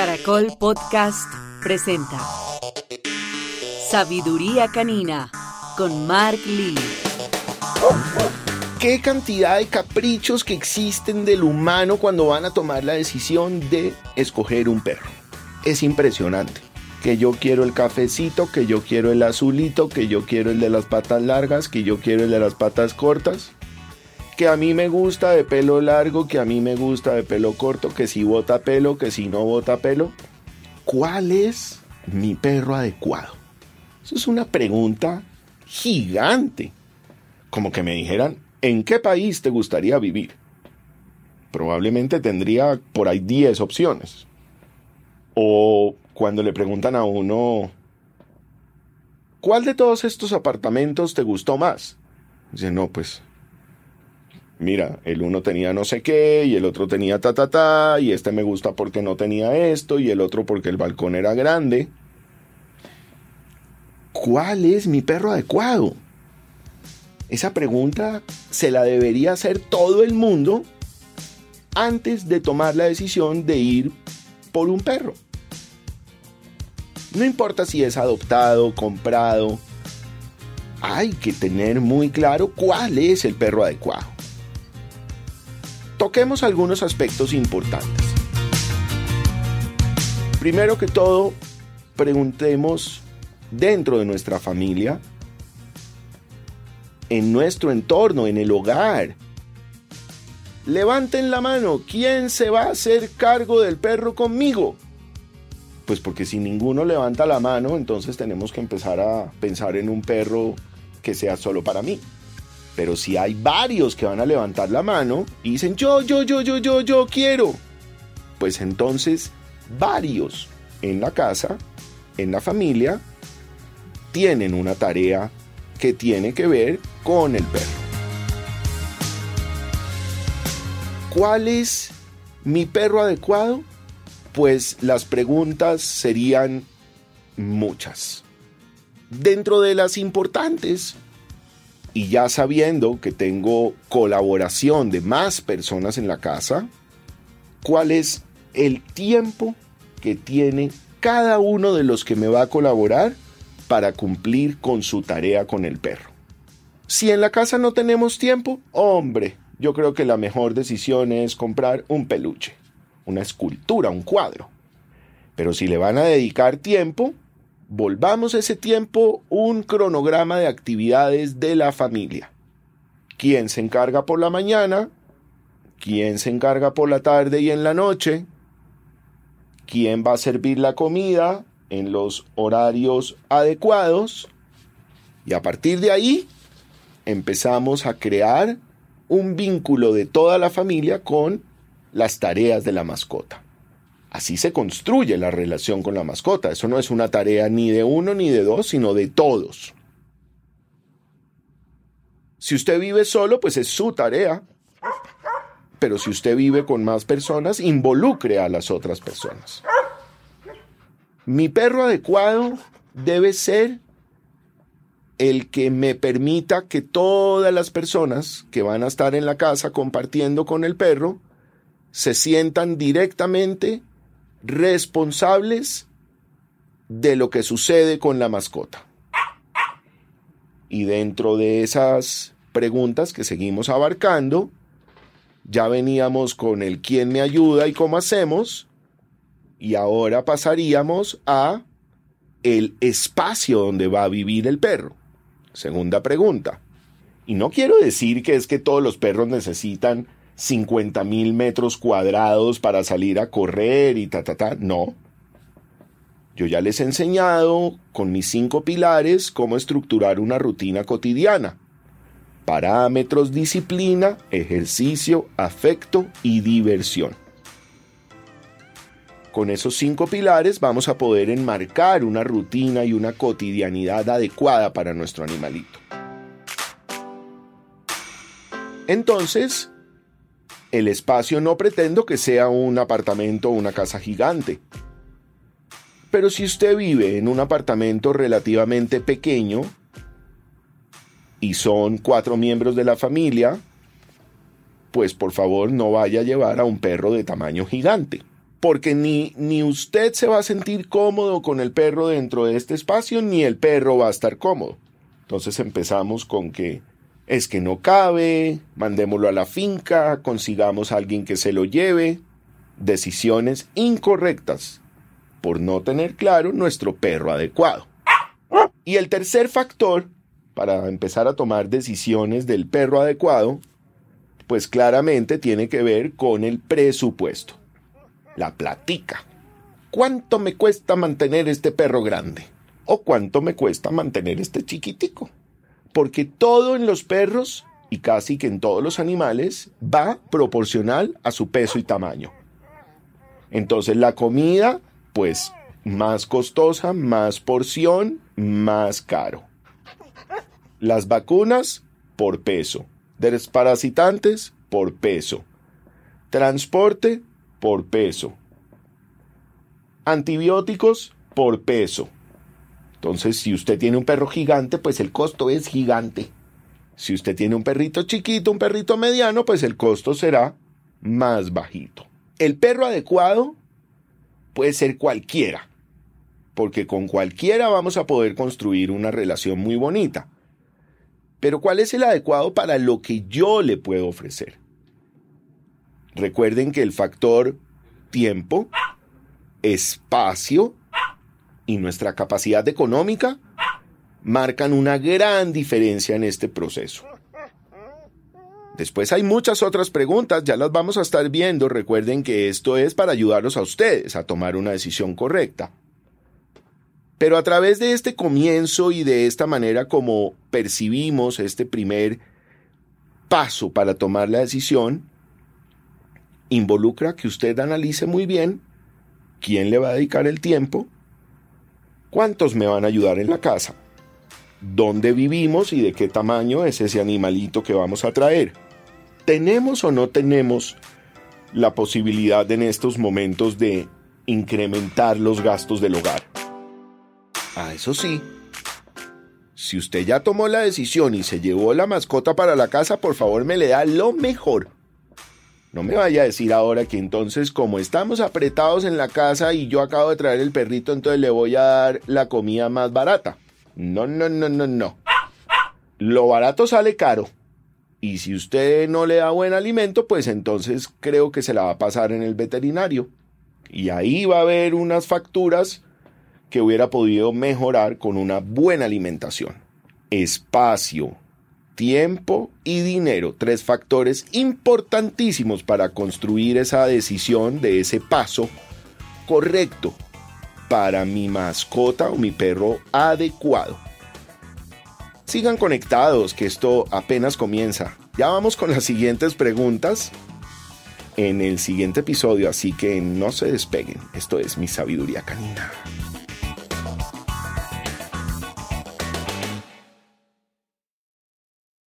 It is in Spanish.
Caracol Podcast presenta Sabiduría Canina con Mark Lee. ¿Qué cantidad de caprichos que existen del humano cuando van a tomar la decisión de escoger un perro? Es impresionante. Que yo quiero el cafecito, que yo quiero el azulito, que yo quiero el de las patas largas, que yo quiero el de las patas cortas que a mí me gusta de pelo largo, que a mí me gusta de pelo corto, que si bota pelo, que si no bota pelo. ¿Cuál es mi perro adecuado? Eso es una pregunta gigante. Como que me dijeran, ¿en qué país te gustaría vivir? Probablemente tendría por ahí 10 opciones. O cuando le preguntan a uno, ¿cuál de todos estos apartamentos te gustó más? Dice, no, pues mira, el uno tenía no sé qué y el otro tenía ta ta ta y este me gusta porque no tenía esto y el otro porque el balcón era grande. ¿Cuál es mi perro adecuado? Esa pregunta se la debería hacer todo el mundo antes de tomar la decisión de ir por un perro. No importa si es adoptado, comprado, hay que tener muy claro cuál es el perro adecuado toquemos algunos aspectos importantes. Primero que todo, preguntemos dentro de nuestra familia, en nuestro entorno, en el hogar. Levanten la mano, ¿quién se va a hacer cargo del perro conmigo? Pues porque si ninguno levanta la mano, entonces tenemos que empezar a pensar en un perro que sea solo para mí. Pero si hay varios que van a levantar la mano y dicen yo, yo, yo, yo, yo, yo quiero, pues entonces varios en la casa, en la familia, tienen una tarea que tiene que ver con el perro. ¿Cuál es mi perro adecuado? Pues las preguntas serían muchas. Dentro de las importantes, y ya sabiendo que tengo colaboración de más personas en la casa, ¿cuál es el tiempo que tiene cada uno de los que me va a colaborar para cumplir con su tarea con el perro? Si en la casa no tenemos tiempo, hombre, yo creo que la mejor decisión es comprar un peluche, una escultura, un cuadro. Pero si le van a dedicar tiempo, volvamos ese tiempo un cronograma de actividades de la familia. ¿Quién se encarga por la mañana? ¿Quién se encarga por la tarde y en la noche? ¿Quién va a servir la comida en los horarios adecuados? Y a partir de ahí empezamos a crear un vínculo de toda la familia con las tareas de la mascota. Así se construye la relación con la mascota. Eso no es una tarea ni de uno ni de dos, sino de todos. Si usted vive solo, pues es su tarea. Pero si usted vive con más personas, involucre a las otras personas. Mi perro adecuado debe ser el que me permita que todas las personas que van a estar en la casa compartiendo con el perro se sientan directamente responsables de lo que sucede con la mascota. Y dentro de esas preguntas que seguimos abarcando, ya veníamos con el quién me ayuda y cómo hacemos, y ahora pasaríamos a el espacio donde va a vivir el perro. Segunda pregunta. Y no quiero decir que es que todos los perros necesitan 50 mil metros cuadrados para salir a correr y ta, ta, ta. No. Yo ya les he enseñado con mis cinco pilares cómo estructurar una rutina cotidiana. Parámetros, disciplina, ejercicio, afecto y diversión. Con esos cinco pilares vamos a poder enmarcar una rutina y una cotidianidad adecuada para nuestro animalito. Entonces, el espacio no pretendo que sea un apartamento o una casa gigante. Pero si usted vive en un apartamento relativamente pequeño y son cuatro miembros de la familia, pues por favor no vaya a llevar a un perro de tamaño gigante. porque ni, ni usted se va a sentir cómodo con el perro dentro de este espacio, ni el perro va a estar cómodo. Entonces empezamos con que es que no cabe, mandémoslo a la finca, consigamos a alguien que se lo lleve. Decisiones incorrectas por no tener claro nuestro perro adecuado. Y el tercer factor para empezar a tomar decisiones del perro adecuado, pues claramente tiene que ver con el presupuesto la platica. ¿Cuánto me cuesta mantener este perro grande? ¿O cuánto me cuesta mantener este chiquitico? Porque todo en los perros y casi que en todos los animales va proporcional a su peso y tamaño. Entonces la comida, pues más costosa, más porción, más caro. Las vacunas, por peso. Desparasitantes, por peso. Transporte, por peso. Antibióticos por peso. Entonces, si usted tiene un perro gigante, pues el costo es gigante. Si usted tiene un perrito chiquito, un perrito mediano, pues el costo será más bajito. El perro adecuado puede ser cualquiera, porque con cualquiera vamos a poder construir una relación muy bonita. Pero ¿cuál es el adecuado para lo que yo le puedo ofrecer? Recuerden que el factor tiempo, espacio y nuestra capacidad económica marcan una gran diferencia en este proceso. Después hay muchas otras preguntas, ya las vamos a estar viendo. Recuerden que esto es para ayudarlos a ustedes a tomar una decisión correcta. Pero a través de este comienzo y de esta manera como percibimos este primer paso para tomar la decisión, involucra que usted analice muy bien quién le va a dedicar el tiempo, cuántos me van a ayudar en la casa, dónde vivimos y de qué tamaño es ese animalito que vamos a traer. ¿Tenemos o no tenemos la posibilidad en estos momentos de incrementar los gastos del hogar? Ah, eso sí. Si usted ya tomó la decisión y se llevó la mascota para la casa, por favor me le da lo mejor no me vaya a decir ahora que entonces como estamos apretados en la casa y yo acabo de traer el perrito, entonces le voy a dar la comida más barata. No, no, no, no, no. Lo barato sale caro. Y si usted no le da buen alimento, pues entonces creo que se la va a pasar en el veterinario. Y ahí va a haber unas facturas que hubiera podido mejorar con una buena alimentación. Espacio, tiempo y dinero, tres factores importantísimos para construir esa decisión de ese paso correcto para mi mascota o mi perro adecuado. Sigan conectados, que esto apenas comienza. Ya vamos con las siguientes preguntas en el siguiente episodio, así que no se despeguen. Esto es mi sabiduría canina.